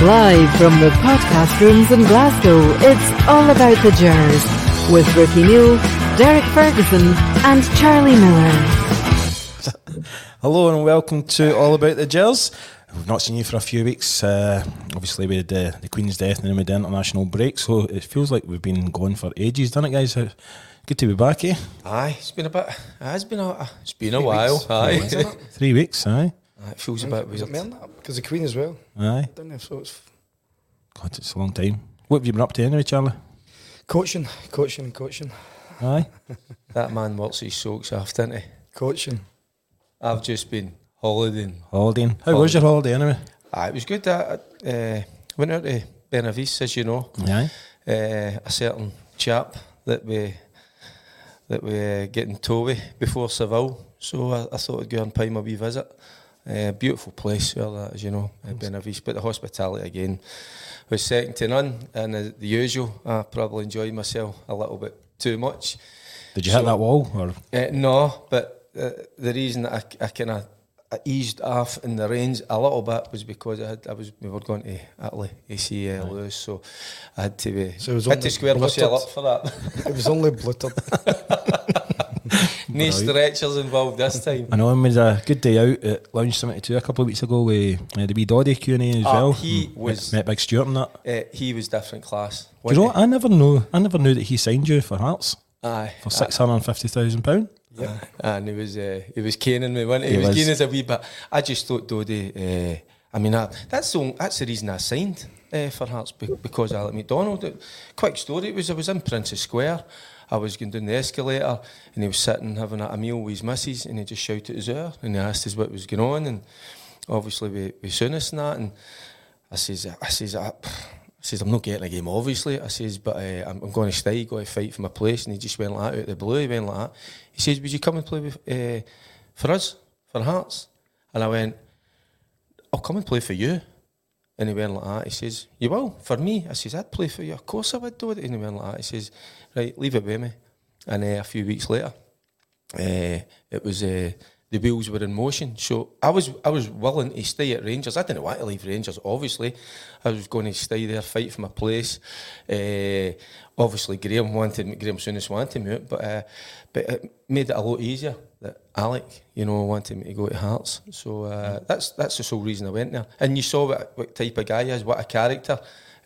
Live from the podcast rooms in Glasgow, it's all about the Gers with Ricki Neill, Derek Ferguson, and Charlie Miller. Hello and welcome to All About the Gers. We've not seen you for a few weeks. Uh, obviously, we had uh, the Queen's death and then we had the international break, so it feels like we've been gone for ages, doesn't it, guys? Good to be back, eh? Aye, it's been a bit. It's been a. It's been a while. Aye, Three weeks, aye, Aye, it feels a bit Was it weird. more than? Because the Queen as well. aye. Didn't it? So it's God, it's a long time. What have you been up to anyway, Charlie? coaching, coaching, and coaching, Aye. That man works his socks off, didn't he? coaching. I've just been holidaying. Holidaying. How was your holiday anyway? Aye, it was good. I uh, went out to Benavice, as you know. Aye. Uh, a certain chap that we that we uh, getting tow with before Seville. So I, I thought I'd go and pay my wee visit. Uh, beautiful place, well, that, as you know, uh. But the hospitality again was second to none. And uh, the usual, I probably enjoyed myself a little bit too much. Did you hit that wall? Or Uh, no, but uh, the reason that I, I kind of eased off in the range a little bit was because I had I was we were going to Italy see uh, Lewis, so I had to be So it was had to square myself up for that. It was only blittered. no stretchers involved this time. I know it was a good day out at Lounge 72 a couple of weeks ago with uh, the wee Doddy Q&A as Ah, well. he was- Met, met Big Stuart and that. Uh, he was different class. Do you know what? I never know. I never knew that he signed you for Hearts he? Aye, for £650,000. Aye. and he was uh, he was caning me, wasn't he? He He was was. caning us a wee bit. I just thought Dodie. Uh, I mean, I, that's the that's the reason I signed uh, for Hearts be- because I like McDonald. It- quick story. It was I was in Princess Square. I was going down the escalator and he was sitting having a meal with his missus and he just shouted his ear and he asked us what was going on and obviously we we Souness and that and I says I says I, I says I'm not getting a game obviously. I says but uh, I'm, I'm going to stay going to fight for my place and he just went like that out of the blue he went like that. He says would you come and play with uh, for us for Hearts? And I went I'll come and play for you and he went like that. He says, You will? For me? I says, I'd play for you. Of course I would do it. And he went like that. He says, Right, leave it with me. And uh, a few weeks later, uh, it was uh, the wheels were in motion. So I was I was willing to stay at Rangers. I didn't want to leave Rangers, obviously. I was going to stay there, fight for my place. Obviously, Graham wanted Graham Souness wanted me out, but, but it made it a lot easier that Alec, you know, wanted me to go to Hearts. So uh, that's that's the sole reason I went there. And you saw what, what type of guy he is, what a character.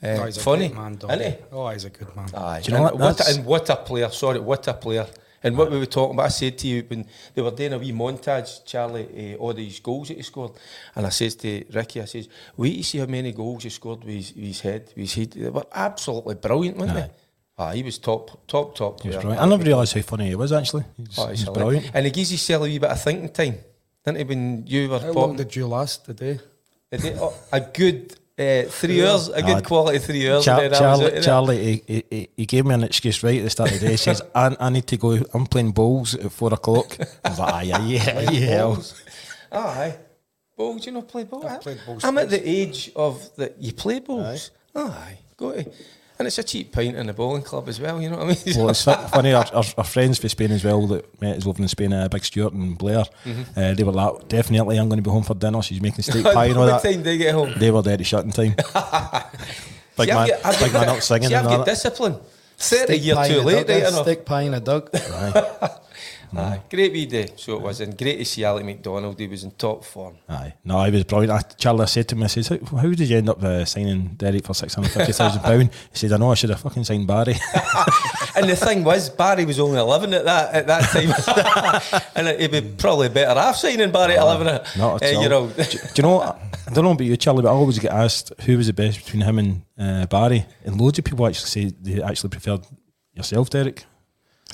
Uh, No, he's a funny, man, isn't he? Oh, he's a good man. Aye. Do you know and, what? what a, and what a player, sorry, what a player. And what we were talking about, I said to you when they were doing a wee montage, Charlie, uh, all these goals that he scored. And I says to Ricki, I says, wait to see how many goals he scored with his, with his head, with his head. They were absolutely brilliant, weren't they? Ah, he was top, top, top He was player. brilliant. I never realised how funny he was actually. He's, Oh, he's he's hilarious. brilliant. And he gives himself a wee bit of thinking time. Didn't he, when you were How long popping? did you last today? Did he? Oh, a good uh, three hours, a good Ah, quality three hours. Char- and then I was out Charlie, of Charlie he, he- he, he gave me an excuse right at the start of the day. He says, I, I need to go, I'm playing bowls at four o'clock. I was like, aye, aye, yeah, yeah. Balls. Aye. Balls, you know, play balls. I've played balls I'm at the age of that you play balls. Aye. Go to. And it's a cheap pint in the bowling club as well, you know what I mean? Well, it's funny, our, our, our friends from Spain as well that met us over in Spain, uh, Big Stuart and Blair, Mm-hmm. uh, they were like, definitely I'm going to be home for dinner. She's making steak pie and all what that. time do you get home? They were there at shutting time. big See, I've man, got- I've big got- man up singing See, I've and all got that. discipline. 30 Steak year pie too in a late, dug, right eh? enough. Steak pie in a dug. Aye, great wee day. So it was, and great to see Alec McDonald. He was in top form. Aye, no, I was brilliant. I, Charlie said to me, I said, how, how did you end up uh, signing Derek for six hundred fifty thousand pound? He said, I know I should have fucking signed Barry. and the thing was, Barry was only eleven at that at that time, and he'd be probably better off signing Barry at eleven. uh, Not at all. you know, do, do you know? I don't know about you, Charlie, but I always get asked who was the best between him and uh, Barry, and loads of people actually say they actually preferred yourself, Derek.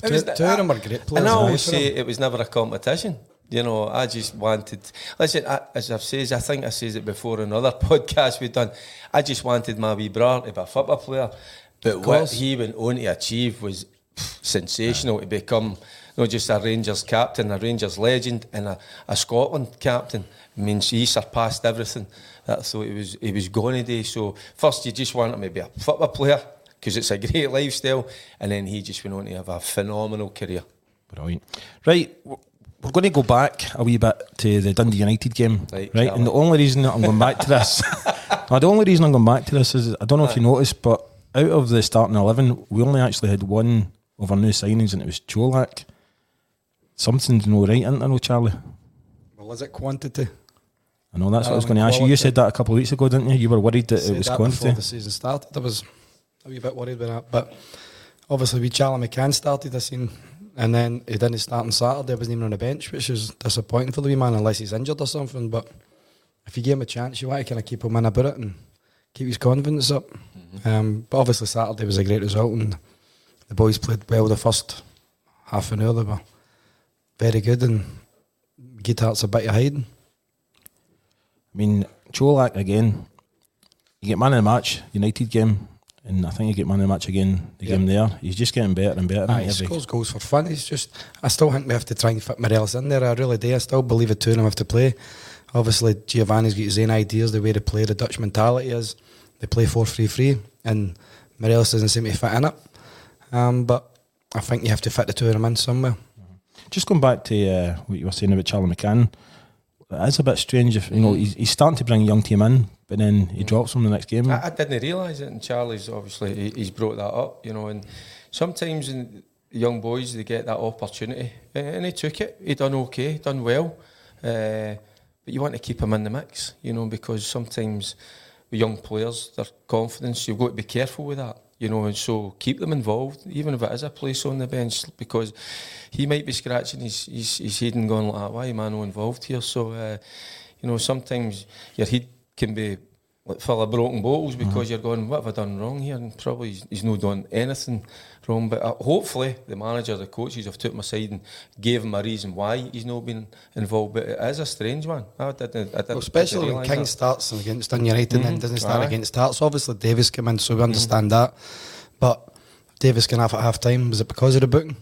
Two- the- them are great players, And I always say it was never a competition. You know, I just wanted. Listen, I, as I've said, I think I said it before in other podcasts we've done. I just wanted my wee brother to be a football player, but what he went on to achieve was sensational. To become not just a Rangers captain, a Rangers legend, and a, a Scotland captain. I mean, he surpassed everything that I thought he was he was going to do. So first, you just want him to be a football player because it's a great lifestyle, and then he just went on to have a phenomenal career. Brilliant. Right, we're going to go back a wee bit to the Dundee United game. Right, Right, and the only reason that I'm going back to this, no, the only reason I'm going back to this is I don't know if you noticed, but out of the starting eleven, we only actually had one of our new signings, and it was Cholak. Something's no right, isn't there, no, Charlie? Well, is it quantity? I know that's what I was Um, going to ask you. You said that a couple of weeks ago, didn't you? You were worried that Said it was that quantity. before the season started. I was a wee bit worried about that, but obviously we Charlie McCann started the scene, and then he didn't start on Saturday. He wasn't even on the bench, which is disappointing for the wee man unless he's injured or something. But if you give him a chance, you want to kind of keep him in about it and keep his confidence up. Um, but obviously Saturday was a great result, and the boys played well the first half an hour. They were very good, and Guitar's a bit of hiding. I mean, Cholak again. You get man of the match, United game, and I think you get man of the match again the Yeah. game there. He's just getting better and better. Aye, he he, scores goals for fun. He's just. I still think we have to try and fit Morelos in there. I really do. I still believe the two of them have to play. Obviously, Giovanni's got his own ideas, the way they play, the Dutch mentality is they play 4 3 3, and Morelos doesn't seem to fit in it. Um, but I think you have to fit the two of them in somewhere. Just going back to uh, what you were saying about Charlie McCann, it is a bit strange. If you know he's, he's starting to bring a young team in, but then he drops them the next game. I, I didn't realise it, and Charlie's obviously he, he's brought that up, you know. And sometimes in young boys they get that opportunity, and he took it. He done okay, done well, uh, but you want to keep him in the mix, you know, because sometimes with young players, their confidence, you've got to be careful with that, you know. And so keep them involved, even if it is a place on the bench, because he might be scratching his his, his head and going like, "Why am I not involved here?" So, uh, you know, sometimes your head can be like full of broken bottles because uh-huh. you're going, what have I done wrong here? And probably he's, he's not done anything wrong. But uh, hopefully the manager, the coaches have took my side and gave him a reason why he's not been involved. But it is a strange one. I didn't, I didn't, Well, especially when King that. starts against Dun United and then mm-hmm. doesn't start Aye. against Starts. Obviously, Davis came in, so we mm-hmm. understand that. But Davis came off at half time. Was it because of the booking?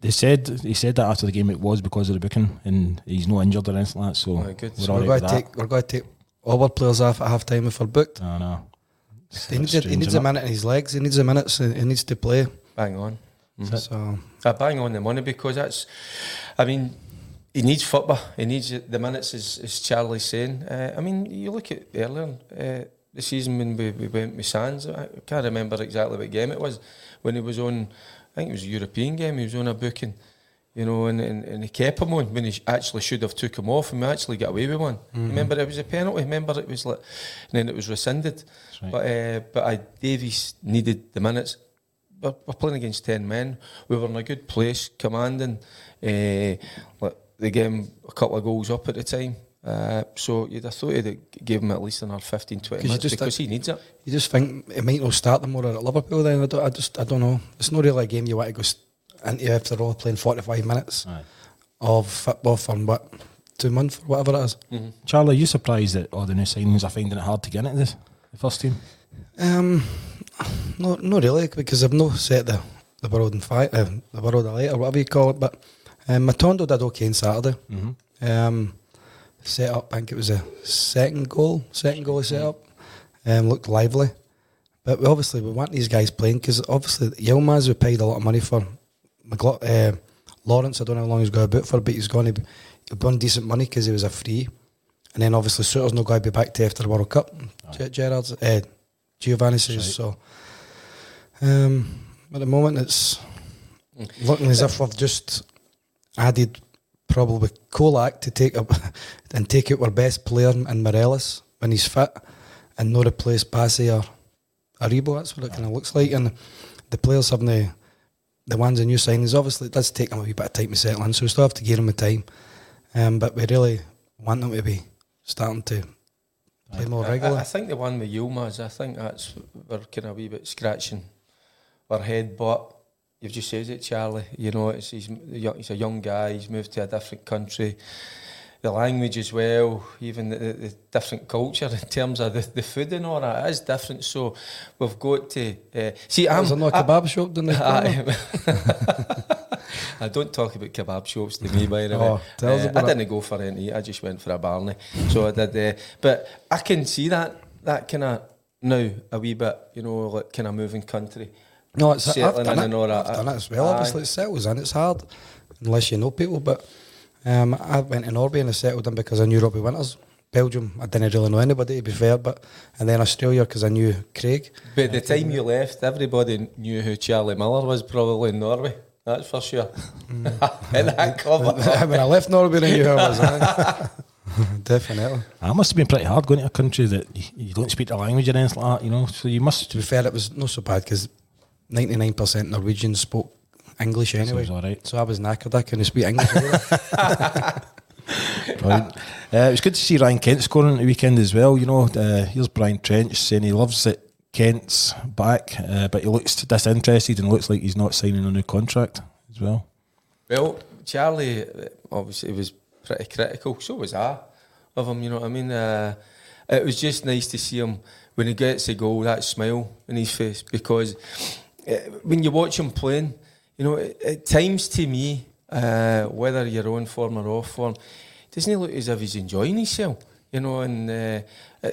They said he said that after the game it was because of the booking, and he's not injured or anything like that. So Oh, good. we're So all we're right going to take we're going to take all our players off at half time if we're booked. I know. He needs, a, he needs a minute in his legs. He needs a minute. So he needs to play. Bang on. So I bang on the money because that's, I mean, he needs football. He needs the minutes, as, as Charlie's saying. Uh, I mean, you look at earlier uh, the season when we, we went with Sands. I can't remember exactly what game it was when he was on. I think it was a European game. He was on a booking, you know, and, and, and he kept him on when he actually should have took him off, and we actually got away with one. Remember, it was a penalty. Remember, it was like, and then it was rescinded. right. But uh, but I Davis needed the minutes we're, we're playing against 10 men. We were in a good place, commanding. Uh, like the game a couple of goals up at the time. Uh, so you'd have thought he'd have gave him at least another 15, 20 minutes just because he needs it. you just think it might not start them more at Liverpool. Then I, don't, I just I don't know. It's not really a game you want to go st- into after all playing forty five minutes Aye. of football for what two months or whatever it is. Charlie, are you surprised that all the new signings are finding it hard to get into this the first team? Um, no, not really, because I've no set the the world in fire, uh, the world alight or whatever you call it. But um, Matondo did okay on Saturday. Um, set up, I think it was a second goal, second goal he set up. Um, looked lively, but we obviously we want these guys playing because obviously Yilmaz we paid a lot of money for. Uh, Lawrence, I don't know how long he's got about for, but he's going to be be decent money because he was a free. And then obviously Souttar's not going to be back to after the World Cup. Ge- Gerrard's, uh, Giovanni says so. Um, at the moment, it's looking as if we've just added probably Kolak to take up and take out our best player in Morelos when he's fit, and not replace Bassey or Aribo. That's what it kind of looks like, and the players having the ones in new signings. Obviously, it does take them a wee bit of time to settle in, so we still have to give them the time. Um, but we really want them to be starting to play more regularly. I. I think the one with Yilmaz, I think that's we're kind of a wee bit scratching our head, but you've just said it, Charlie. You know, it's, he's, he's a young guy, he's moved to a different country. The language as well, even the, the, the different culture in terms of the, the food and all that is different. So we've got to uh, see. I'm, there not a kebab shop down the corner? I don't talk about kebab shops to me, by the way. Oh, Uh, I didn't go for any. I just went for a Barney. So I did. Uh, but I can see that that kind of now a wee bit, you know, like kind of moving country. No, it's I've Settling done in it. and all that. I've done it as well. Aye. Obviously, it settles in. It's hard unless you know people. But um, I went to Norway and I settled in because I knew Robbie Winters. Belgium, I didn't really know anybody to be fair, but and then Australia because I knew Craig. By the time you left, everybody knew who Charlie Miller was probably in Norway. That's for sure. Mm. and that cover. when I left Norway, I knew who I was. Definitely. That must have been pretty hard going to a country that you, you don't speak the language or anything like that, you know. So you must. To be fair, it was not so bad because ninety nine percent Norwegians spoke English anyway. was all right. So I was knackered. I couldn't speak English. Brilliant. Uh, it was good to see Ryan Kent scoring at the weekend as well. You know, uh, here's Brian Trench saying he loves that Kent's back, uh, but he looks disinterested and looks like he's not signing a new contract as well. Well, Charlie uh, obviously was pretty critical. So was I of him. You know what I mean? Uh, it was just nice to see him when he gets a goal, that smile in his face. Because uh, when you watch him playing, you know, at, times to me, uh, whether you're on form or off form, doesn't he look as if he's enjoying himself? You know, and uh,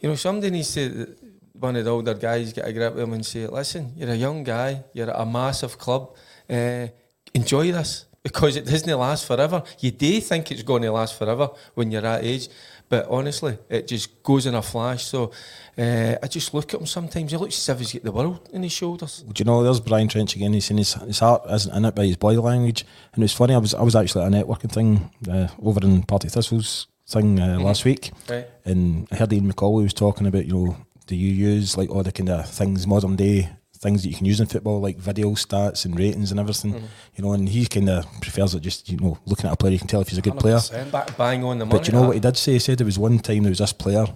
you know, somebody needs to. One of the older guys get a grip with him and say, "Listen, you're a young guy. You're at a massive club. Uh, enjoy this because it doesn't last forever. You do think it's going to last forever when you're that age, but honestly, it just goes in a flash. So uh, I just look at him sometimes. He looks as if he's got the world in his shoulders. Do you know there's Brian Trench again? He's saying his, his heart isn't in it by his body language, and it's funny. I was I was actually at a networking thing uh, over in Partick Thistle's thing uh, last week, Right. and I heard Ian McCauley was talking about you know do you use like all the kind of things modern day things that you can use in football like video stats and ratings and everything, mm-hmm. you know, and he kind of prefers it just you know looking at a player you can tell if he's a good player. 100%. Ba- bang on the money. But you know what he did say? He said there was one time there was this player,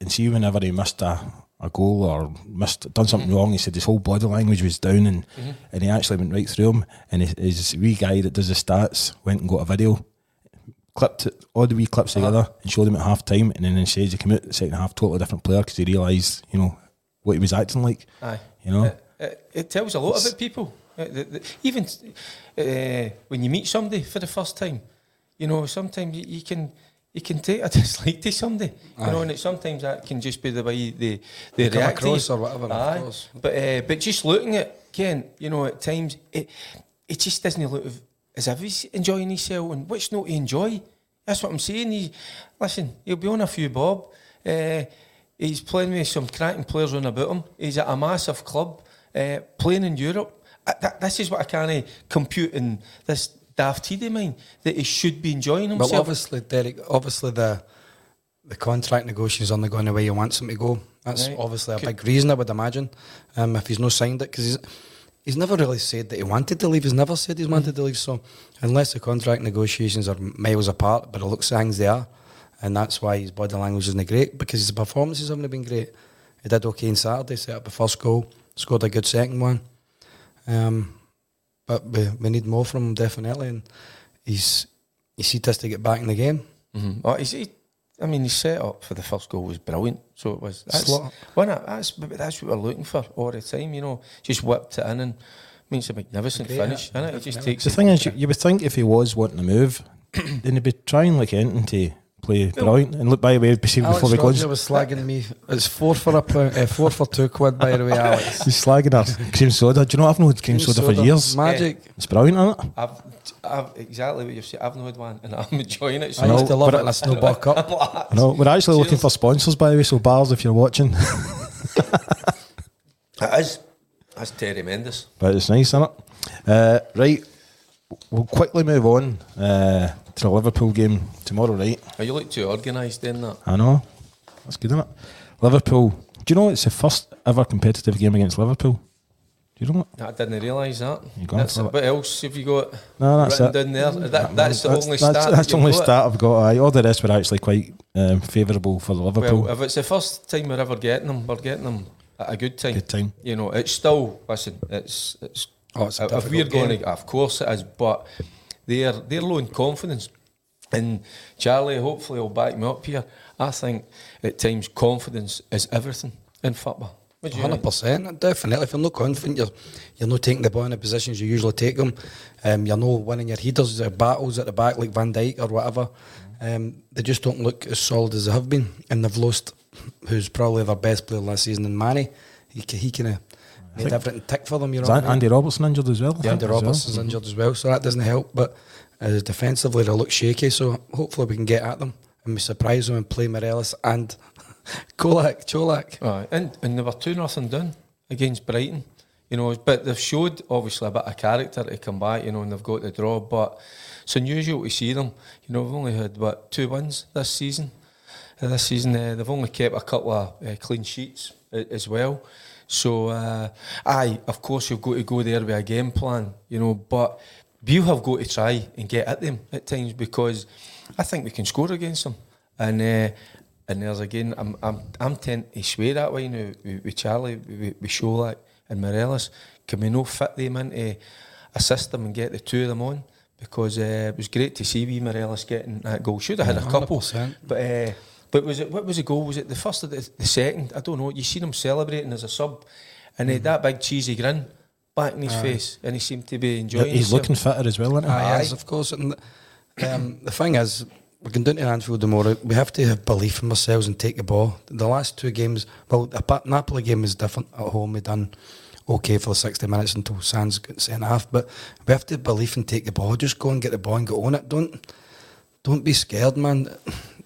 and see whenever he missed a, a goal or missed done something mm-hmm. wrong, he said his whole body language was down, and mm-hmm. and he actually went right through him. And his, his wee guy that does the stats went and got a video, clipped it, all the wee clips uh-huh. together, and showed him at half time. And then he says he came out the second half totally different player because he realised you know what he was acting like. Aye. You know? It, it, it tells a lot about people. Uh, the- the- even uh, when you meet somebody for the first time, you know, sometimes you, you can you can take a dislike to somebody, you know, and it, sometimes that can just be the way they they come react to you. or whatever, of Aye. course. But uh, but just looking at Kent, you know, at times it it just doesn't look as if he's enjoying himself, and which not he enjoy. That's what I'm saying. He, listen, he'll be on a few bob. Uh, he's playing with some cracking players on about him. He's at a massive club, uh, playing in Europe. Uh, that, this is what I can't compute in this daft of mine that he should be enjoying himself. Well, obviously, Derek. Obviously, the the contract negotiations aren't going the way he wants him to go. That's Right. obviously a Could- big reason, I would imagine. Um, if he's not signed it, because he's he's never really said that he wanted to leave. He's never said he's wanted to leave. So unless the contract negotiations are miles apart, but it looks things they are, and that's why his body language isn't great because his performances haven't been great. He did okay on Saturday, set up the first goal, scored a good second one. Um, but we, we need more from him definitely, and he's he's see us to get back in the game. Mhm. Oh, he's, he, I mean, his setup for the first goal was brilliant. So it was. That's, Slot. well, no, that's, that's what we're looking for all the time, you know. Just whipped it in and means a magnificent Great, finish, yeah, innit? It just takes The thing is, you, you would think if he was wanting to move, then he'd be trying like anything to play brilliant. And look, by the way, before Alex we go, on, Rodger was slagging me. It's four for a pound, uh, four for two quid. By the way, Alex. He's slagging her cream soda. Do you know I've known cream, soda, for years? Magic. It's brilliant, isn't it? I've, I've exactly what you've said. I've not had one, and I'm enjoying it. So I used to love but it in a snowball cup. I know. We're actually looking for sponsors, by the way. So Barr's, if you're watching, It is. That's Terry Mendes. but it's nice, isn't it? Uh, right. We'll quickly move on uh, to the Liverpool game tomorrow, right? Are you look too organised in that? I know. That's good, isn't it? Liverpool. Do you know it's the first ever competitive game against Liverpool? Do you know it? I didn't realise that. You That's it. it. What else have you got No, that's written it. down there? That, that's the only that's, stat. That's, that the only got? stat I've got. Aye. All the rest were actually quite um, favourable for Liverpool. Well, if it's the first time we're ever getting them, we're getting them at a good time. Good time. You know, it's still listen. It's it's. Oh, it's a if difficult we're going game. to, of course it is, but they're they're low in confidence. And Charlie, hopefully, will back me up here. I think at times confidence is everything in football. What do you Hundred percent, definitely. If you're not confident, you're you're not taking the ball in the positions you usually take them. Um, you're not winning your headers, or battles at the back like Van Dijk or whatever. Um, they just don't look as solid as they have been, and they've lost who's probably their best player last season in Manny. He he kind of made think- everything tick for them. You know, Is I mean? Andy Robertson injured as well? I Yeah, think, Andy as well. Robertson's injured as well, so that doesn't help. But uh, defensively, they look shaky. So hopefully, we can get at them and we surprise them and play Morelos and Kolak, Cholak. Aye, and and they were two nothing down against Brighton. You know, but they've showed obviously a bit of character to come back. You know, and they've got the draw. But it's unusual to see them. You know, we've only had what two wins this season. Uh, this season uh, they've only kept a couple of uh, clean sheets as well. So, uh, aye, of course you've got to go there with a game plan. You know, but you have got to try and get at them at times because I think we can score against them. And uh, and there's again, I'm I'm I'm tend to sway that way now with, with Charlie, with, with Sholak and Morelos. Can we not fit them into a system and get the two of them on? Because uh, it was great to see wee Morelos getting that goal. Should have had a couple, 100%. but uh, but was it what was the goal? Was it the first or the, the second? I don't know. You seen him celebrating as a sub, and he had that big cheesy grin back in his face, and he seemed to be Yeah, enjoying. he's himself. looking fitter as well, isn't he? Aye, yes, of course. And um, the thing is, we can do down to Anfield tomorrow. We have to have belief in ourselves and take the ball. The last two games, well, the Pa- Napoli game was different at home. We done okay for the 60 minutes until Sands got sent off. But we have to believe and take the ball. Just go and get the ball and get on it. Don't don't be scared, man.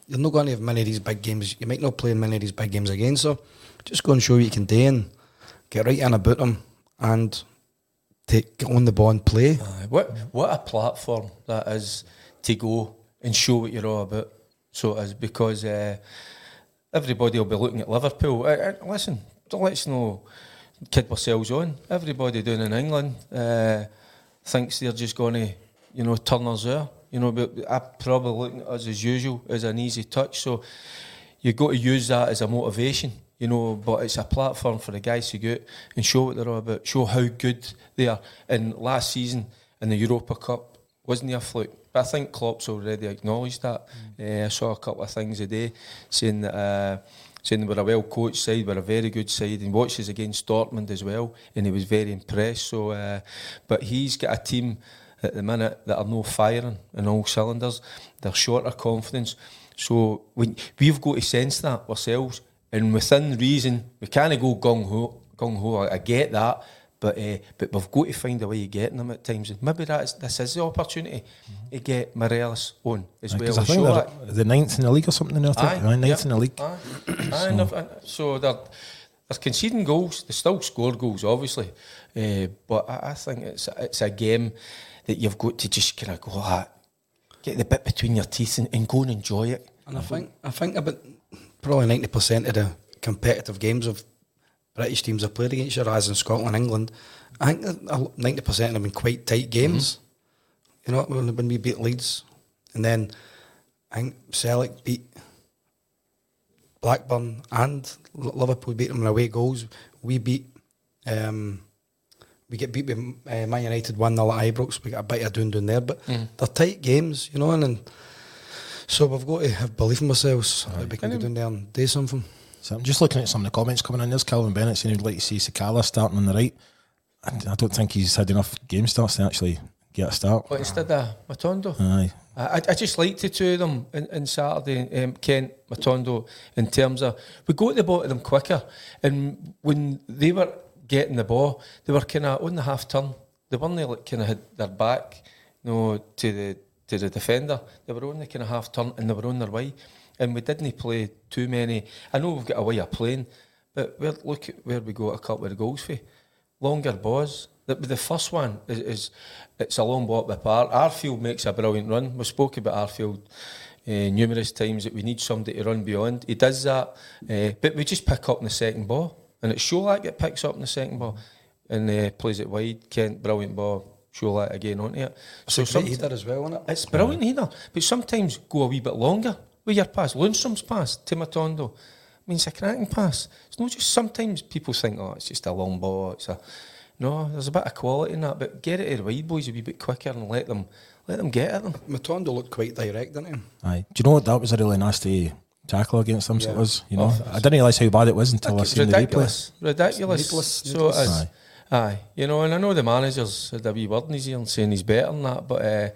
You're not going to have many of these big games. You might not play in many of these big games again. So just go and show what you can do and get right in about them and take get on the ball and play. Aye, What what a platform that is to go and show what you're all about. So it is because uh, everybody will be looking at Liverpool. Uh, uh, listen, don't let's know kid ourselves on. Everybody down in England uh, thinks they're just going to, you know, turn us there. You know, but I probably looking at us as usual as an easy touch. So you've got to use that as a motivation, you know, but it's a platform for the guys to go and show what they're all about, show how good they are. And last season in the Europa Cup, wasn't he a fluke? But I think Klopp's already acknowledged that. Uh, I saw a couple of things today saying that. Uh, Saying we're a well coached side, we're a very good side, and watches against Dortmund as well, and he was very impressed. So, uh, but he's got a team at the minute that are no firing in all cylinders. They're short of confidence. So when we've got to sense that ourselves, and within reason, we can't go gung ho. Gung ho. I, I get that, but uh, but we've got to find a way of getting them at times. And maybe that's this is the opportunity to get Morelos on as well Because I think the ninth in the league or something. Think. Aye, ninth yep, in the league. Aye, aye, and they've- and so they're, they're conceding goals. They still score goals, obviously, uh, but I, I think it's it's a game that you've got to just kind of go, ah, get the bit between your teeth and, and go and enjoy it. And I think I think about probably ninety percent of the competitive games of British teams have played against you, as in Scotland, England. I think ninety percent of them have been quite tight games. You know, when, when we beat Leeds, and then I think Celtic beat Blackburn and Liverpool beat them in away goals. We beat. Um, we get beat with uh, Man United 1 0 at Ibrox. We got a bit of doing down there, but they're tight games, you know, and, and so we've got to have belief in ourselves that we can go down there and do something. So I'm just looking at some of the comments coming in. There's Calvin Bennett saying he'd like to see Sakala starting on the right. And I don't think he's had enough game starts to actually get a start. But instead of Matondo, Aye. I, I just like the two of them in, in Saturday, um, Kent, Matondo, in terms of we go to the ball to them quicker. And when they were getting the ball, they were kind of on the half turn. They weren't like kind of had their back, you know, to the to the defender. They were on the kind of half turn and they were on their way. And we didn't play too many. I know we've got a way of playing, but we're, look at where we got a couple of goals for. Longer balls, The, the first one is, is it's a long ball walk apart. Arfield makes a brilliant run. We spoke about Arfield uh, numerous times that we need somebody to run beyond. He does that, uh, but we just pick up the second ball, and it's Sholak that picks up in the second ball and uh, plays it wide. Kent, brilliant ball. Sholak again onto it. So some- great header as well, isn't it? it's brilliant either, but sometimes go a wee bit longer with your pass. Lundstram's pass to Matondo. I mean, it's a cracking pass. It's not just sometimes people think, oh, it's just a long ball. It's a no. There's a bit of quality in that, but get it to the wide boys a wee bit quicker and let them let them get at them. Matondo looked quite direct, didn't he? Aye. Do you know what? That was a really nasty tackle against them. So it was. You know, I didn't realise how bad it was until I It's seen the replay. ridiculous, ridiculous. So needless. it is. Aye. Aye. you know, and I know the managers had a wee word in his ear and saying he's better than that, but uh,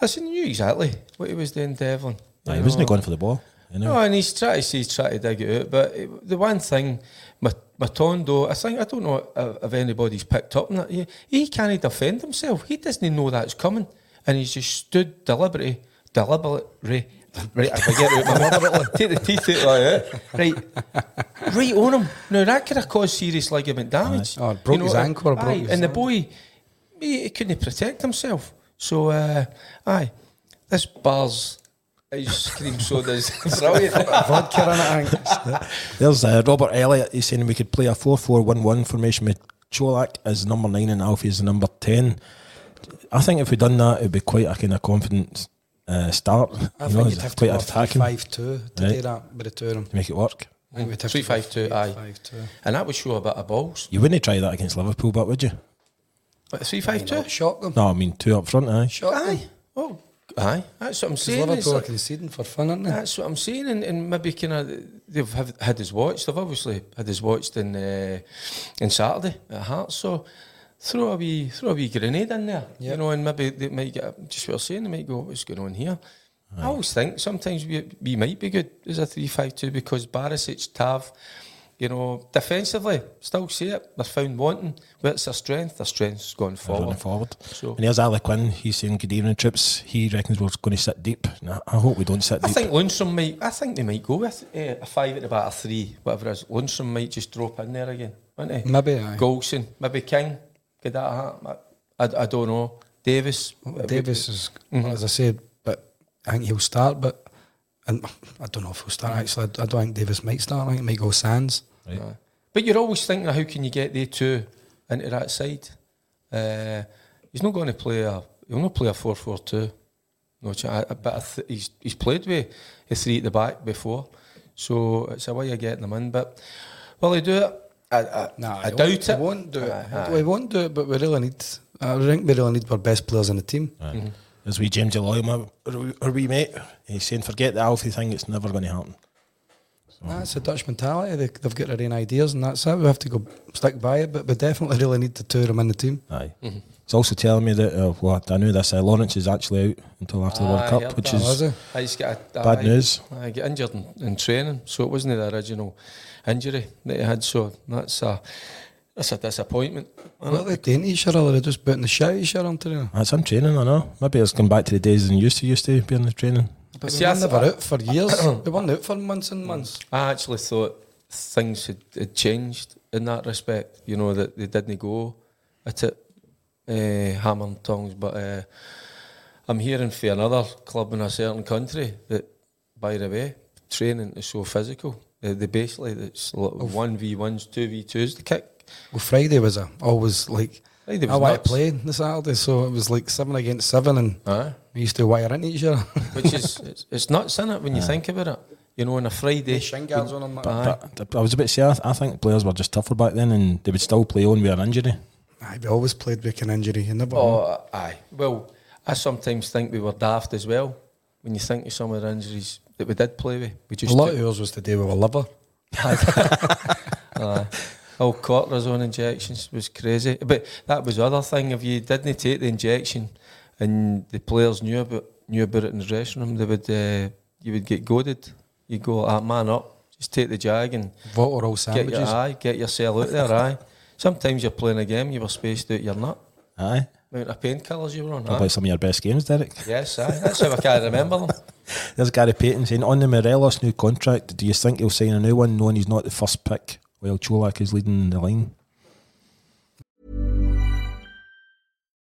listen, he knew exactly what he was doing, Devlin. Aye, he wasn't going for the ball. You know? No, and he's trying to say he's trying to dig it out. But it, the one thing, Mat- Matondo, I think I don't know if, if anybody's picked up on that. He, he can't defend himself. He doesn't know that's coming, and he's just stood deliberately, deliberately. Right, I forget it. Deliberately, take the teeth out like that. Right, right on him. Now that could have caused serious ligament damage. Aye. Oh, broke his ankle or broke aye, his and the boy, he, he couldn't protect himself. So, uh, aye, this Barr's ice cream soda's brilliant. Vodka in it, I think. There's uh, Robert Elliott. He's saying we could play a 4 4 1 1 formation with Cholak as number 9 and Alfie as number 10. I think if we'd done that, it'd be quite a kind of confident uh, start. I you know, think you'd have to quite go attacking five two to Right. do that with the two of them. to make it work. I think we'd have Three to go five two, three aye. five two. And that would show a bit of balls. You wouldn't try that against Liverpool, but would you? What, three five two? Shock them. No, I mean two up front. Aye. Shock them. Aye. Oh, aye. That's what I'm saying. It's Liverpool are conceding for fun, aren't they? that's what I'm saying, and, and maybe kind of they've have, had his watch. They've obviously had his watched in uh, in Saturday at Hearts. So throw a wee throw a wee grenade in there, you know, and maybe they might get just what I'm saying. They might go, "What's going on here?" I always think sometimes we we might be good as a three five two because Barisic, Tav, you know, defensively still see it. They're found wanting. What's their strength? Their strength's gone forward. forward. So- And here's Ali Quinn. He's saying good evening, troops. He reckons we're going to sit deep. Nah, I hope we don't sit I deep. think Lundstram might. I think they might go with uh, a five at the back, a three, whatever it is. Lundstram might just drop in there again, wouldn't he? Maybe, aye. Goldson, maybe King. Could that happen? I, I, I don't know. Davis. Davis is, Mm-hmm. as I said, but I think he'll start. But and I don't know if he'll start. Actually, I, I don't think Davis might start. I think he might go Sands. Aye. But you're always thinking, how can you get they two into that side? Uh, he's not going to play a. He'll not play a four-four-two. No, I- but I th- he's he's played with a three at the back before, so it's a way of getting them in. But will he do it? I, I, Nah, I doubt won't, it. He won't do it. Aye, aye. We won't do it, but we really need. I think we really need our best players in the team. Aye. As we James Eloy, my our wee mate, he's saying forget the Alfie thing. It's never going to happen. That's a Dutch mentality. They, they've got their own ideas, and that's it. We have to go stick by it. But we definitely really need the two of them in the team. Aye. He's also telling me that uh, what I knew this. Uh, Lawrence is actually out until after the World Cup, which that. Is is he? Aye, he's a, bad aye, news. I get injured in, in training, so it wasn't the original injury that he had. So that's a that's a disappointment. isn't What it? are they doing to each other? They're just putting the shit at each other on training. That's in training. I know. Maybe it's come back to the days and used to used to be in the training. But See, we I were never out for years. we weren't out for months and months. I actually thought things had, had changed in that respect. You know that they didn't go at it uh, hammer and tongs, but uh, I'm hearing for another club in a certain country that, by the way, training is so physical. Uh, they basically it's one v ones, two v twos. The kick. Well, Friday was a, always like Friday I was want to nuts. play this Saturday, so it was like seven against seven, and Aye. we used to wire into each other. which is it's, it's nuts, isn't it? When you think about it, you know, on a Friday. shin guards on them. I was a bit say I, I think players were just tougher back then, and they would still play on with an injury. Aye, we always played with an injury. You never know. Oh, aye. Well, I sometimes think we were daft as well. When you think of some of the injuries that we did play with, we A lot of yours was to do with a liver. Aye. all cortisone injections was crazy. But that was the other thing. If you didn't take the injection and the players knew about knew about it in the dressing room, they would uh, you would get goaded. You go, ah, man up, just take the jag and What were all get your aye, get yourself out there. Aye. Sometimes you're playing a game, you were spaced out your nut. Aye. Amount of painkillers you were on. Probably Aye. some of your best games, Derek. Yes, aye. That's how I can remember them. There's Gary Payton saying on the Morelos new contract, do you think he'll sign a new one knowing he's not the first pick while Cholak is leading the line?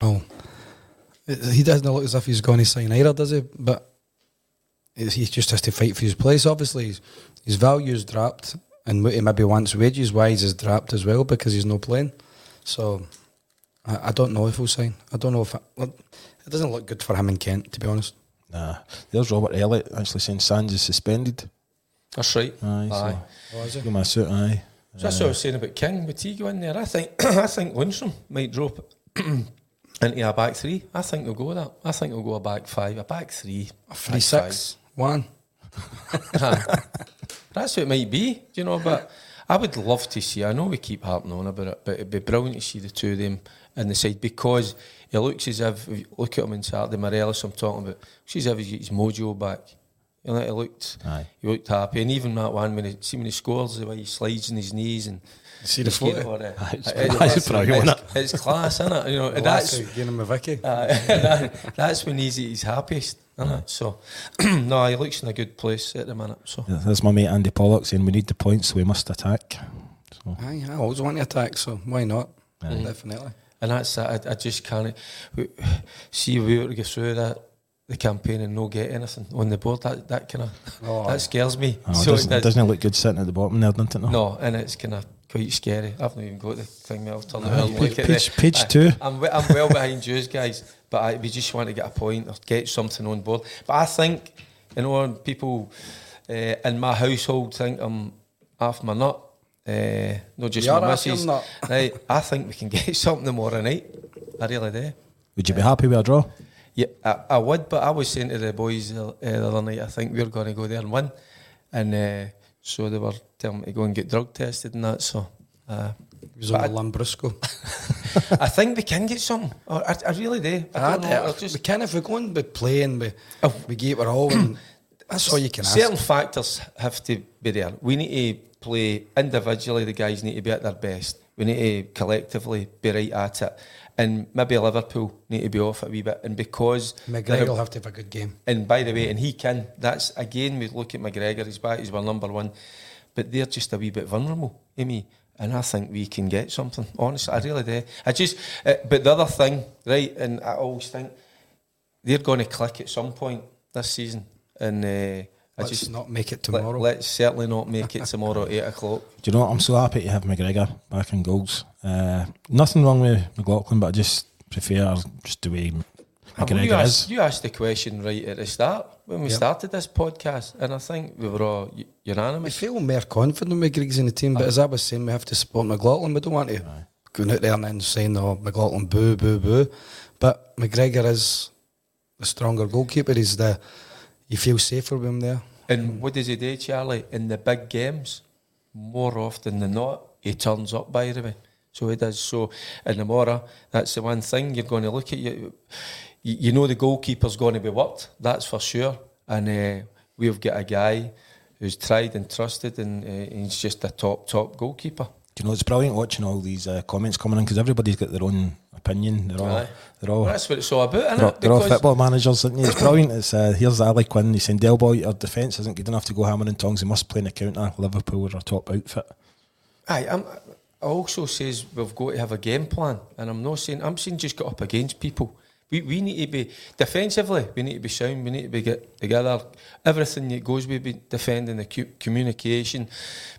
Oh, he doesn't look as if he's going to sign either, does he? But he just has to fight for his place. Obviously, his, his value's dropped, and what he maybe wants wages wise is dropped as well because he's not playing. So I, I don't know if he'll sign. I don't know if it, it doesn't look good for him in Kent, to be honest. Nah, there's Robert Elliott actually saying Sands is suspended. That's right. Aye, Aye. so Oh, is he? give him a suit. Aye, So that's what I was saying about King. Would he go in there? I think I think Lundstram might drop into a back three. I think they'll go with that. I think they'll go a back five, a back three, A three back six one. that's what it might be, you know. But I would love to see. I know we keep harping on about it, but it'd be brilliant to see the two of them in the side because it looks as if look at him on Saturday, Morelos. I'm talking about. Looks as if he's his mojo back. You know, he looked, Aye. he looked happy, and even that one when he see when he scores, the way he slides on his knees and See the He's photo? Aye, it's- it- it's it's, brilliant, it's, it's class, isn't it? You know, That's that's getting him a Vicky. uh, that- that's when he's he's happiest, isn't it? So, no, he looks in a good place at the minute. So, there's my mate Andy Pollock saying we need the points, so we must attack. So Aye, I always want to attack, so why not? Definitely. and that's. I, I just can't we- see if we were to get through that the campaign and no get anything on the board. That that kind of Oh. that scares me. oh, so doesn't, it does- doesn't it look good sitting at the bottom there, doesn't it? No. No, and it's kind of quite scary. I've not even got the thing. I'll turn Aye, around and page- look at page- the- page I- two. I'm, I'm well behind you guys, but I, we just want to get a point or get something on board. But I think, you know, when people uh, in my household think I'm off my nut. Uh, not just You're my off missus. Right, I think we can get something tomorrow night. I really do. Would you be happy with a draw? Yeah, I, I would, but I was saying to the boys uh, the other night, I think we're going to go there and win. And uh, so they were telling me to go and get drug tested and that. So uh, He was on I- the Lambrusco. I think we can get some. I, I really do. I don't know. I we just, can if we're going to be playing, we, Oh. we give it our all, and that's all you can ask. certain factors have to be there. We need to play individually. The guys need to be at their best. We need to collectively be right at it. And maybe Liverpool need to be off a wee bit. And because McGregor will have to have a good game. And by the way, and he can. That's again, we look at McGregor. He's back. He's our number one, but they're just a wee bit vulnerable, Amy. And I think we can get something. Honestly, I really do. I just. Uh, but the other thing, right? And I always think they're going to click at some point this season, and uh, I Let's just not make it let- tomorrow. let's certainly not make it tomorrow at eight o'clock. Do you know what? I'm so happy to have McGregor back in goals. Uh, nothing wrong with McLaughlin, but I just prefer just the way well, you, McGregor asked, is. you asked the question right at the start when we Yep. started this podcast, and I think we were all u- we feel more confident with Griggs in the team, but as I was saying, we have to support McLaughlin. We don't want to go out there and then saying, "Oh, McLaughlin, boo, boo, boo." But McGregor is the stronger goalkeeper. He's the you feel safer with him there. And what does he do, Charlie? In the big games, more often than not, he turns up, by the way. So he does. So in the Mora, that's the one thing you're going to look at. You, you know the goalkeeper's going to be worked, that's for sure. And uh, we've got a guy who's tried and trusted, and uh, he's just a top, top goalkeeper. Do you know, it's brilliant watching all these uh, comments coming in because everybody's got their own opinion. They're all, Aye. they're all, Well, that's what it's all about, isn't they're, all- it? they're all football managers, isn't it? It's brilliant. It's uh, here's Ali Quinn. He's saying Del Boy, our defence isn't good enough to go hammer and tongs. He must play in the counter. Liverpool are our top outfit. Aye, I'm, also says we've got to have a game plan, and I'm not saying I'm saying just get up against people. We, we need to be defensively. We need to be sound. We need to be get together. Everything that goes with be defending the cu- communication,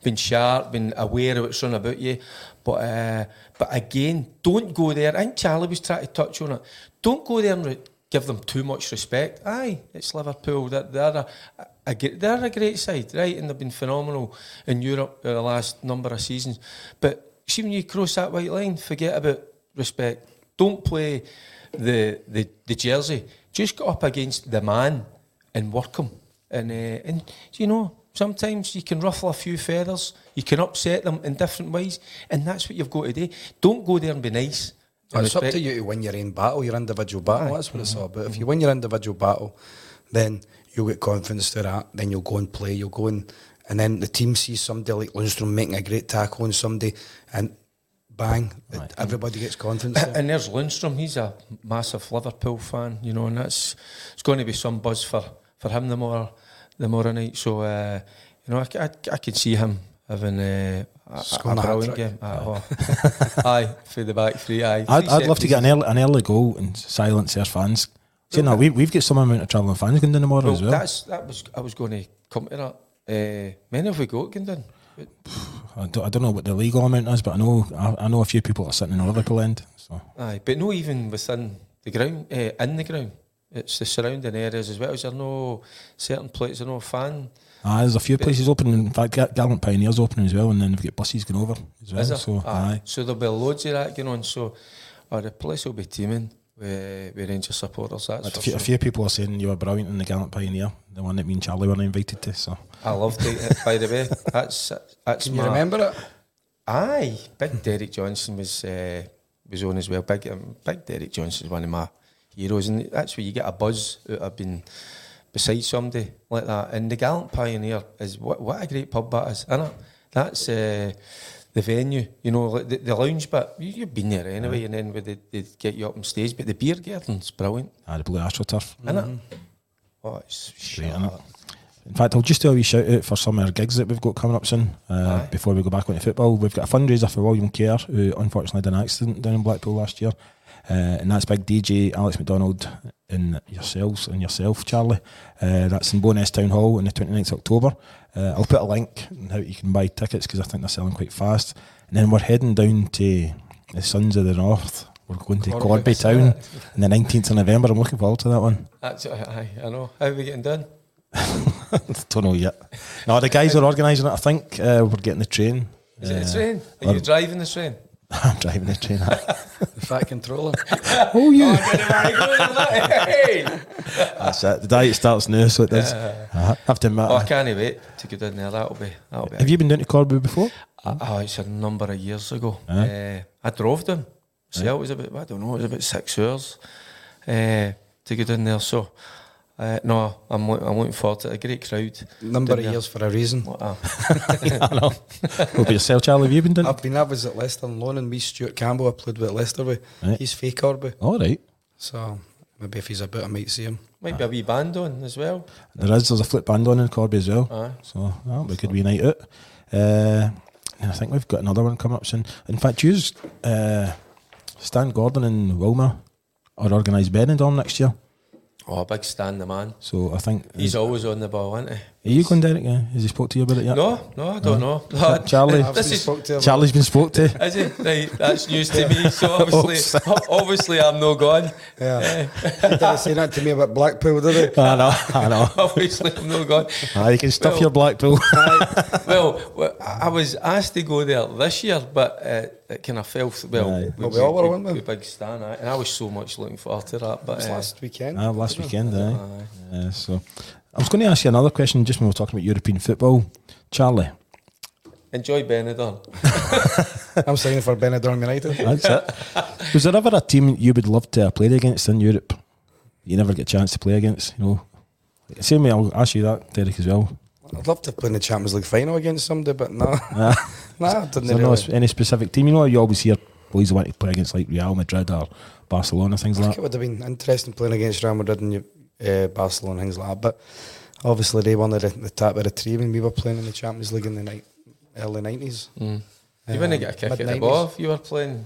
being sharp, being aware of what's on about you. But uh, but again, don't go there. I think Charlie was trying to touch on it. Don't go there and re- give them too much respect. Aye, it's Liverpool. They're, they're, a, a, they're a great side, right? And they've been phenomenal in Europe the last number of seasons. But see, when you cross that white line, forget about respect. Don't play the the, the jersey. Just go up against the man and work him. And uh, and you know sometimes you can ruffle a few feathers. You can upset them in different ways, and that's what you've got to do. Don't go there and be nice. and It's up to you to win your own battle, your individual battle. That's what it's all about. If you win your individual battle, then you'll get confidence to that. Then you'll go and play. You'll go and and then the team sees somebody like Lundstram making a great tackle on somebody, and bang, it- everybody gets confidence. there. And there's Lundstram. He's a massive Liverpool fan, you know, and that's it's going to be some buzz for, for him the more the more night. So uh, you know, I, c- I c- I can see him having uh, a, a, a a brilliant hat-trick. game. Aye, aye, for the back three. Aye, I'd, I'd love to get an early, an early goal and silence their fans. Saying that, we, we've got some amount of travelling fans going down tomorrow Well, as well. that's that was I was going to come to that. Uh, many have we got Gindon? I don't, I don't know what the legal amount is, but I know I, I know a few people are sitting in the Liverpool end. So Aye, but no even within the ground, uh, in the ground. It's the surrounding areas as well. Is there no certain places, there no fan? ah, there's a few places open. In fact, Ga- Gallant Pioneers open as well, and then we've got buses going over as well. So Aye. aye. So there'll be loads of that going on. So oh, the place will be teeming with, with Rangers supporters. That's But for a, few, sure. a few people are saying you were brilliant in the Gallant Pioneer, the one that me and Charlie were invited to. So I loved it. By the way, that's that's Can you remember it? Aye, Big Derek Johnstone was uh, was on as well. Big um, Big Derek Johnstone is one of my heroes, and that's where you get a buzz out of being beside somebody like that. And the Gallant Pioneer is what what a great pub that is, isn't it? That's uh, the venue, you know, like the, the lounge bit. You, you've been there anyway, and then they, they get you up on stage. But the beer garden's brilliant, ah, the Blue AstroTurf. isn't it? Oh, it's Great, sharp. innit? In fact, I'll just do a wee shout out for some of our gigs that we've got coming up soon. Uh, before we go back onto football, we've got a fundraiser for William Kerr, who unfortunately had an accident down in Blackpool last year, uh, and that's big DJ Alex McDonald and yourselves and yourself, Charlie. Uh, that's in Bo'ness Town Hall on the 29th of October. Uh, I'll put a link on how you can buy tickets because I think they're selling quite fast. And then we're heading down to the Sons of the North. We're going to Corby. Town on the 19th of November. I'm looking forward to that one. That's, aye, I know. How are we getting done? Don't know yet. No, the guys are organising it. I think uh, we're getting the train. Is it Uh, a train? Are you driving the train? I'm driving the train. The fat controller. oh, you. That's it. The diet starts now, so it does. Uh, have to admit. Oh, I can't wait to get in there. That'll be. That'll be. have you been down to Corby before? Uh, oh, it's a number of years ago. Uh-huh. Uh, I drove them. So it was about. I don't know. It was about six hours uh, to get in there. So. Uh, no, I'm, loo- I'm looking forward to it. A great crowd. Number of there. years for a reason. What a- I know. What about yourself, Charlie? Have you been down? I've been. I was at Leicester on loan, and me Stuart Campbell. I played with Leicester with. Right. He's fake Corby, All right. so maybe if he's about, I might see him. Might be a wee band on as well. There is. There's a flip band on in Corby as well. Aye. So that'll be a good wee night out. Uh, I think we've got another one coming up soon. In fact, you, uh, Stan Gordon and Wilmer are organised Benidorm next year. Oh, big Stan, the man. So I think. He's always on the ball, isn't he? You going Derek? Yeah. Has he spoke to you about it yet? No, no, I don't know. Cha- Charlie. I've this been is spoke to him. Charlie's been spoke to. Is he? Right, that's news to me. So obviously, obviously, I'm no gone. Yeah. he didn't say that to me about Blackpool, did he? I know, I know. Obviously, I'm no gone. Ah, you can stuff Well- your Blackpool. well, well, I was asked to go there this year, but uh, it kind of fell. th- Well, Aye. Well, we all were, weren't we? with Big Stan, and I was so much looking forward to that. But It was uh, last weekend. Ah, last weekend, aye. Yeah, so I was going to ask you another question just when we were talking about European football. Charlie, enjoy Benidorm. I'm signing for Benidorm United. that's it. Was there ever a team you would love to have played against in Europe? You never get a chance to play against, you know. Same way, I'll ask you that, Derek, as well. I'd love to play in the Champions League final against somebody, but no, Ah, no, I is didn't there really. no any specific team? You know, you always hear boys who want to play against like Real Madrid or Barcelona, things I like think it would have been interesting playing against Real Madrid and uh, Barcelona and things like that. But obviously, they won the, the tap of the tree when we were playing in the Champions League in the night, early 90s. Mm. You Um, wouldn't get a kick at the ball if you were playing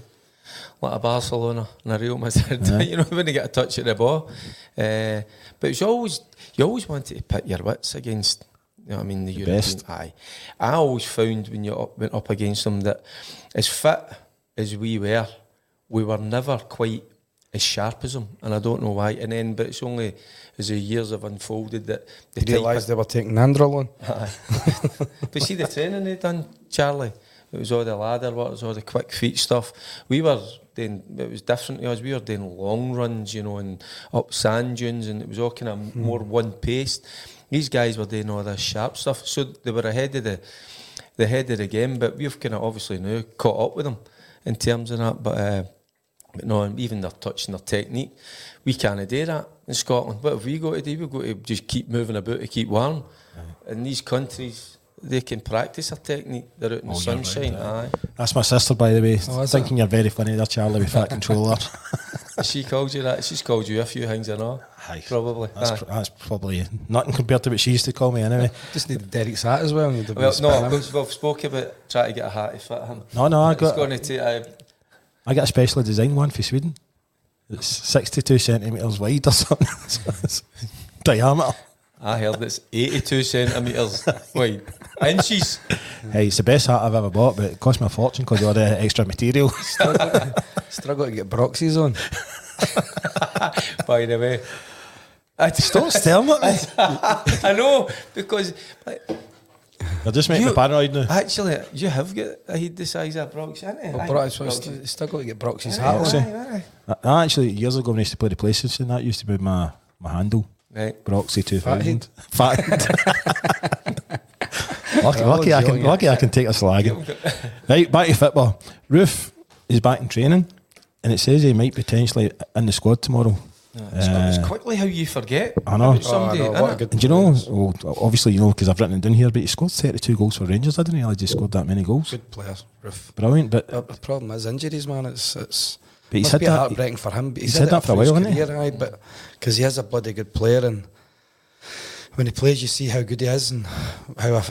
like a Barcelona and a Real Madrid. Yeah. you know, when they get a touch at the ball. Uh, but it's always you always wanted to pit your wits against. You know, what I mean the, European. best. Aye, I always found when you up, went up against them that as fit as we were, we were never quite as sharp as them, and I don't know why. And then, but it's only as the years have unfolded that They realised they were taking Andrel on. Aye. but see the training they done, Charlie. It was all the ladder work, it was all the quick feet stuff. We were doing it was different to us. We were doing long runs, you know, and up sand dunes, and it was all kind of more one paced. These guys were doing all this sharp stuff, so they were ahead of the the head of the game. But we've kind of obviously now caught up with them in terms of that. But uh, but no, even their touch and their technique, we can't do that in Scotland. What have we got to do? We've got to just keep moving about to keep warm. In these countries, they can practice a technique. They're out in the Oh, you're right, sunshine. aye. aye. That's my sister, by the way. Oh, is Thinking you're very funny there, Charlie, with that controller. she called you that. She's called you a few things, I know. Aye. Probably. That's, aye. pr- that's probably nothing compared to what she used to call me anyway. Just need Derek's hat as well. Need to be Well, no, him. we've, we've spoke about trying to get a hat to fit him. No, no, I It's got going to take. I got a specially designed one for Sweden. It's 62 centimetres wide or something. Diameter. I heard it's 82 centimetres wide. Inches. Hey, it's the best hat I've ever bought, but it cost me a fortune because of all the extra material. Struggle to get Broxies on. by the way. I Stop staring at me. I know because like, You're just making me You- paranoid now. actually you have got a head the size of Brox, haven't you? Well, Aye, Bro, it's- it's still got to get Broxies Aye, hat on. Broxy. aye, eh? aye. I, I actually, years ago when I used to play the PlayStation, that used to be my, my handle. Right. Broxy 2000. Fathead. Fathead. lucky, oh, lucky, I can, lucky I can take a slagging. Right, back to football. Roofe is back in training, and it says he might potentially in the squad tomorrow. It's, it's Uh, quickly how you forget. I know. Somebody, Oh, I know, what a innit? good And do you know, well, obviously, you know, because I've written it down here, but he scored 32 goals for Rangers. I didn't realise he scored that many goals. Good player, Roofe. Brilliant, but, The the problem is injuries, man. It's it's but he's must had be that. heartbreaking for him. But he's he's, had had that for a while, hasn't he? career, aye, but because he is a bloody good player, and when he plays, you see how good he is and how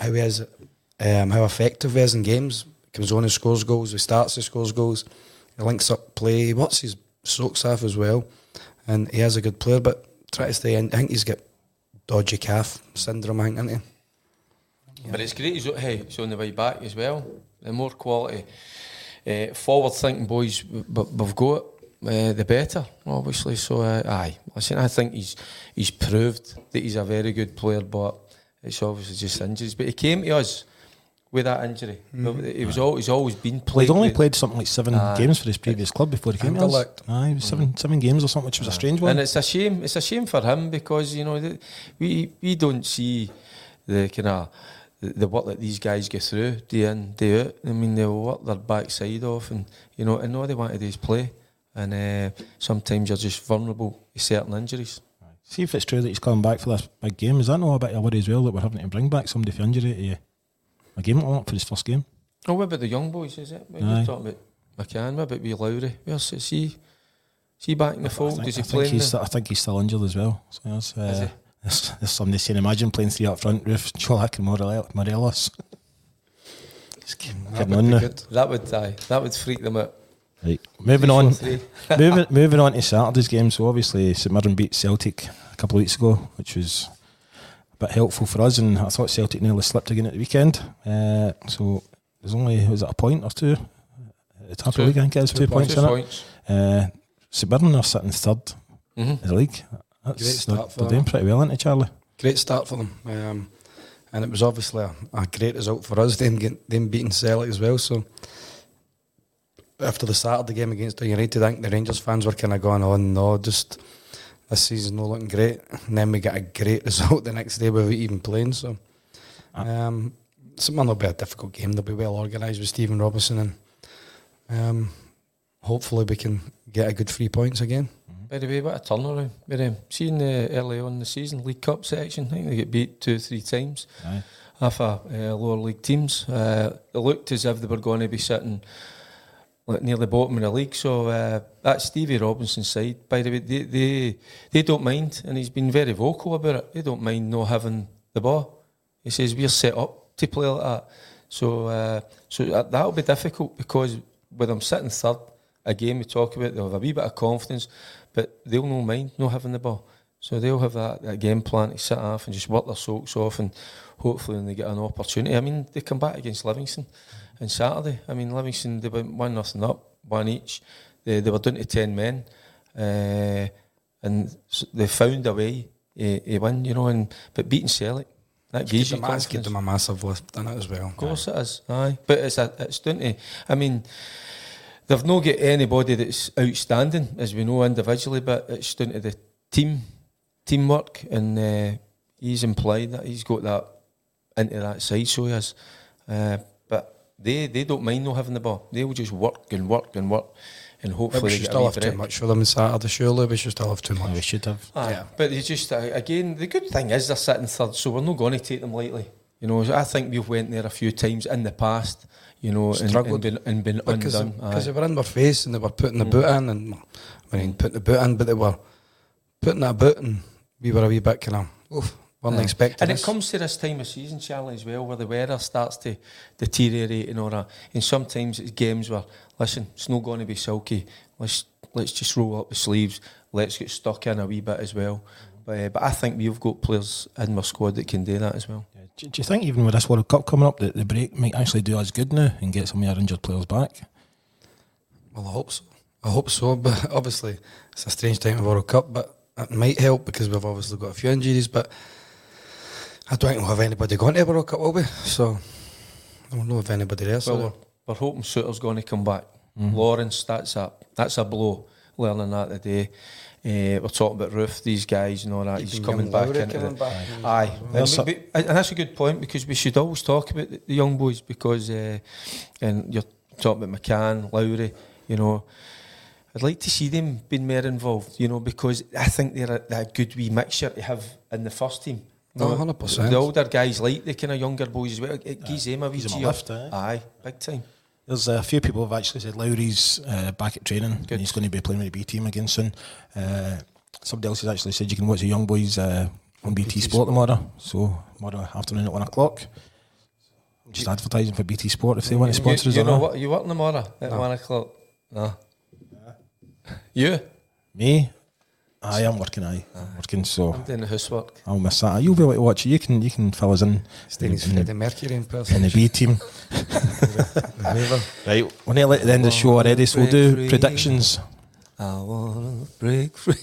how he is, um, how effective he is in games. Comes on and scores goals. He starts and scores goals. He links up play. He watches his socks off as well, and he is a good player. But try to stay in. I think he's got dodgy calf syndrome. I think, isn't he? But it's great. He's, hey, he's on the way back as well. The more quality, uh, forward-thinking boys w- w- we've got, uh, the better. Obviously, so uh, aye. Listen, I think he's he's proved that he's a very good player, but it's obviously just injuries. But he came to us with that injury. He was al- he's always been Well, played. he'd only played something like seven Aye. games for his previous club before he came to us. Aye, it seven, seven games or something, which was a strange one. And it's a shame. It's a shame for him because you know the, we we don't see the kind of the, the work that these guys go through day in day out. I mean, they work their backside off, and you know, and all they want to do is play. And uh, sometimes you're just vulnerable to certain injuries. See if it's true that he's coming back for this big game. Is that not a bit of a worry as well that we're having to bring back somebody for injury to a game like that for his first game? Oh, what about the young boys? Is it? We're talking about McCann. What about wee Lowry? Where's is he? Is he back in the I fold? think, Does he I play? think he's still, I think he's still injured as well. So that's, Is uh, he? there's, there's somebody saying, imagine playing three up front, Roofe, Colak and Morel- Morelos. That would now. good. That would aye, that would freak them out. Right, moving on. moving, moving on to Saturday's game. So obviously St Mirren beat Celtic a couple of weeks ago, which was a bit helpful for us. And I thought Celtic nearly slipped again at the weekend. Uh, so there's only was it a point or two? At the top of the league, I think it is two, points Two in it. points. Uh, St Mirren are sitting third Mhm. in the league. That's, Great start they're, for they're doing pretty well, aren't they, Charlie? Great start for them. Um, and it was obviously a, a great result for us, them, get, them beating Celtic as well. So after the Saturday game against United, I think the Rangers fans were kind of going on, no, just this season's not looking great. And then we get a great result the next day without even playing. So um, something will be a difficult game. They'll be well organised with Stephen Robinson and um, hopefully we can get a good three points again. By the way, what a turnaround with them. Seeing uh, early on in the season, League Cup section, I think they get beat two or three times. Aye. Half a uh, lower league teams. Uh, it looked as if they were going to be sitting like near the bottom of the league. So uh, that's Stevie Robinson's side. By the way, they, they they don't mind, and he's been very vocal about it. They don't mind not having the ball. He says we're set up to play like that. So uh, so that, that'll be difficult because with them sitting third, again we talk about they'll have a wee bit of confidence, but they'll no mind not having the ball. So they'll have that, that game plan to sit off and just work their socks off and hopefully when they get an opportunity. I mean, they come back against Livingston on Saturday. I mean, Livingston, they went one nothing up, one each. They, they were down to 10 men. Uh, and they found a way to, to win, you know, and but beating Celtic, that Give gives you confidence. give them a massive lift in it as well. Of course it is, aye. But it's a, it's down to, I mean, they've not got anybody that's outstanding, as we know individually, but it's down to the team, teamwork, and uh, he's implied that he's got that into that side, so he has. Uh, but they, they don't mind not having the ball. They will just work and work and work, and But hopefully we they should get a still wee have too much for them on Saturday, surely. We should still have too much. we much. should have. Aye, Yeah. But they just uh, again the good thing is they're sitting third, so we're not going to take them lightly. You know, I think we've went there a few times in the past. You know, and, and been and been Because undone. because they Aye. were in their face and they were putting the Mm. boot in and I mean putting the boot in, but they were putting that boot and we were a wee bit kind of oof, weren't Aye. expecting And it comes to this time of season, Charlie, as well, where the weather starts to deteriorate and all that. And sometimes it's games where, listen, it's not going to be silky. Let's let's just roll up the sleeves. Let's get stuck in a wee bit as well. But, uh, but I think we've got players in my squad that can do that as well. Yeah. Do, do you think even with this World Cup coming up that the break might actually do us good now and get some of our injured players back? Well, I hope so. I hope so, but obviously it's a strange time of World Cup, but it might help because we've obviously got a few injuries, but I don't think we'll have anybody going to the World Cup, will we? So I don't know if anybody there. So Well, we're, we're hoping Souttar's going to come back. Lawrence, that's a that's a blow. Learning that today. Uh, we're talking about Roofe, these guys and all that. He's Even coming back into coming the, back. Aye, There's and, we- and that's a good point because we should always talk about the, the young boys because, uh, and you're talking about McCann, Lowry, you know. I'd like to see them being more involved, you know, because I think they're a, they're a good wee mixture to have in the first team. You Oh, 100%. The older guys like the kind of younger boys as well. It gives them a wee gives them a gee up. lift, eh? Aye, big time. There's a few people have actually said Lowry's uh, back at training and he's going to be playing with the B team again soon. Uh, somebody else has actually said you can watch the young boys uh, on BT, Sport tomorrow. So tomorrow afternoon at one o'clock. I'm just advertising for BT Sport if they want to sponsor you, us you know what? You working tomorrow at one o'clock? No. You? Me, I am working. I am working. So I'm doing the housework. I'll miss that. You'll be able to watch it. You can you can fill us in Staying in, Freddie in, Mercury in in the B team. right, we're nearly at the end of the show already, so we'll do free. predictions. I wanna break free.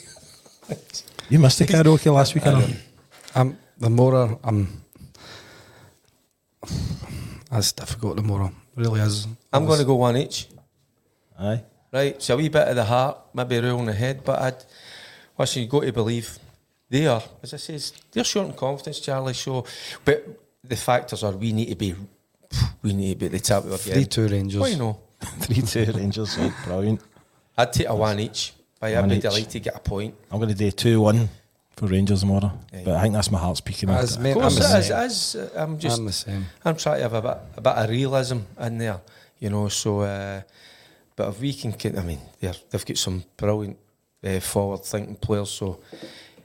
You missed the karaoke last week, I know. Um, the more I- I'm, that's difficult. The more it really is. I'm going to go one each. Aye. Right, so a wee bit of the heart, maybe a rolling the head, but I'd, listen, you got to believe they are, as I says, they're short in confidence, Charlie. So, but the factors are we need to be, we need to be at the top of our Three two Rangers. Why no? Three two Rangers, right, brilliant. I'd take a one each. But I'd One be each. delighted to get a point. I'm going to do two one for Rangers tomorrow, but I think that's my heart speaking. As me- Of course, I'm it the is. same. it is. uh, I'm just. I'm the same. I'm trying to have a bit, a bit of realism in there, you know. So, uh, but if we can, I mean, they're, they've got some brilliant uh, forward-thinking players. So,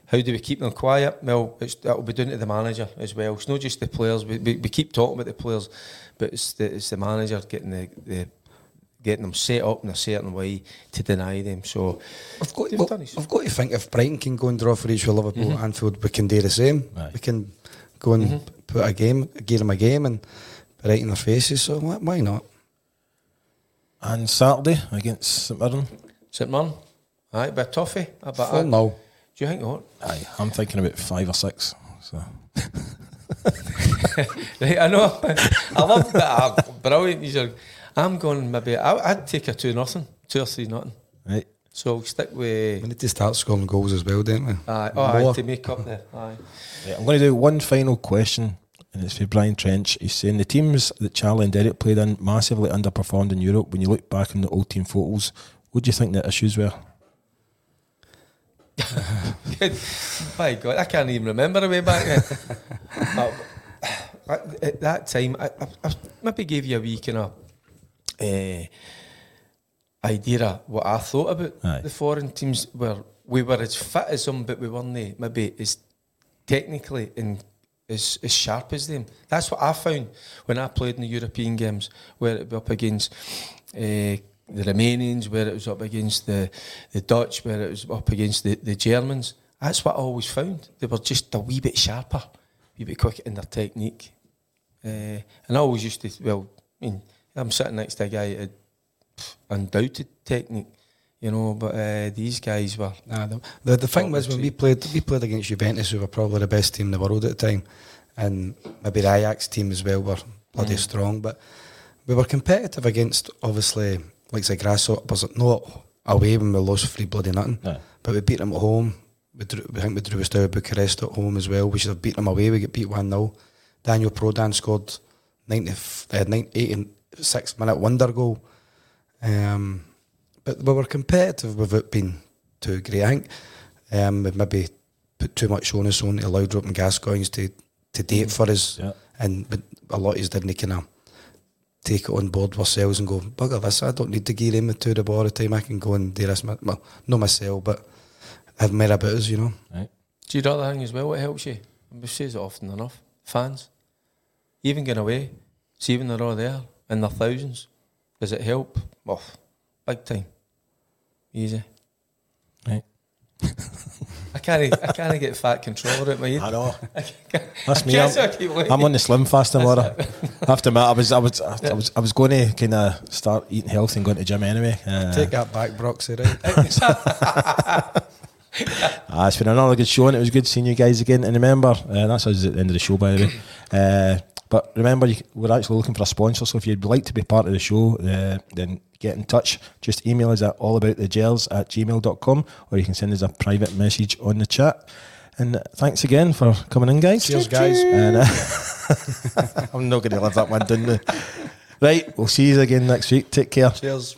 how do we keep them quiet? Well, it's, that'll be down to the manager as well. It's not just the players. We, we, we keep talking about the players, but it's the, it's the manager getting the, the getting them set up in a certain way to deny them. So, I've got, well, done I've got to think if Brighton can go and draw for each with Liverpool Mm-hmm. Anfield, we can do the same. Aye. We can go and put a game, give them a game, and be right in their faces. So why, why not? And Saturday against St Mirren. St Mirren, aye, bit of toffee. A bit Full of- no. Do you think what? Aye, I'm thinking about five or six. So Right, I know. I love that. Ah, brilliant. These are, I'm going maybe. I, I'd take a two nothing, two or three nothing. right, So we'll stick We need to start scoring goals as well, don't we? Aye, oh, aye, to make up there. Aye. Right, I'm going to do one final question, and it's for Brian Trench. He's saying the teams that Charlie and Derek played in massively underperformed in Europe. When you look back on the old team photos, what do you think the issues were? My God, I can't even remember the way back then. Uh, at- at that time, I, I, I maybe gave you a wee kind of uh, idea of what I thought about Aye. the foreign teams. Where we were as fit as them, but we weren't maybe as technically and as, as sharp as them. That's what I found when I played in the European games, where it be up against uh, the Romanians, where it was up against the, the Dutch, where it was up against the, the Germans. That's what I always found. They were just a wee bit sharper, a wee bit quicker in their technique. Uh, and I always used to, well, I mean, I'm sitting next to a guy that had undoubted technique, you know, but uh, these guys were. Nah, the, the, the thing was when we played we played against Juventus, who were probably the best team in the world at the time, and maybe the Ajax team as well were bloody Mm. strong. But we were competitive against obviously like the Grasshoppers. Not away when we lost three bloody nothing, No. but we beat them at home. We, drew, we think we drew Steaua Bucharest at home as well. We should have beat them away. We get beat one 0 Daniel Prodan scored ninety uh, 86 minute wonder goal. Um, but we were competitive without being too great. I think um, we maybe put too much onus on to Laudrup and Gascoignes to, to date for us. Yeah. And but a lot of us didn't kind of take it on board ourselves and go, bugger this, I don't need to gear him to the ball all the time. I can go and do this, my, well, not myself, but have more about us, you know. Right. Do you know the thing as well? What helps you? We say it often enough. Fans, even going away, see when they're all there in their thousands. Does it help? Oh, big time. Easy. Right. I can't. I can't get fat control over it, my head. I know. I can't- That's I me. I I'm. I'm on the slim fast tomorrow. I have to admit, I was, I was, I was, I was going to kind of start eating healthy and going to gym anyway. Uh, Take that back, Broxy, right? Ah, it's been another good show, and it was good seeing you guys again. And remember, uh, that's us at the end of the show, by the way. Uh, but remember, you, we're actually looking for a sponsor. So if you'd like to be part of the show, uh, then get in touch. Just email us at allaboutthegers at gmail.com or you can send us a private message on the chat. And thanks again for coming in, guys. Cheers, guys. And, uh, I'm not going to live that one down. Right, we'll see you again next week. Take care. Cheers.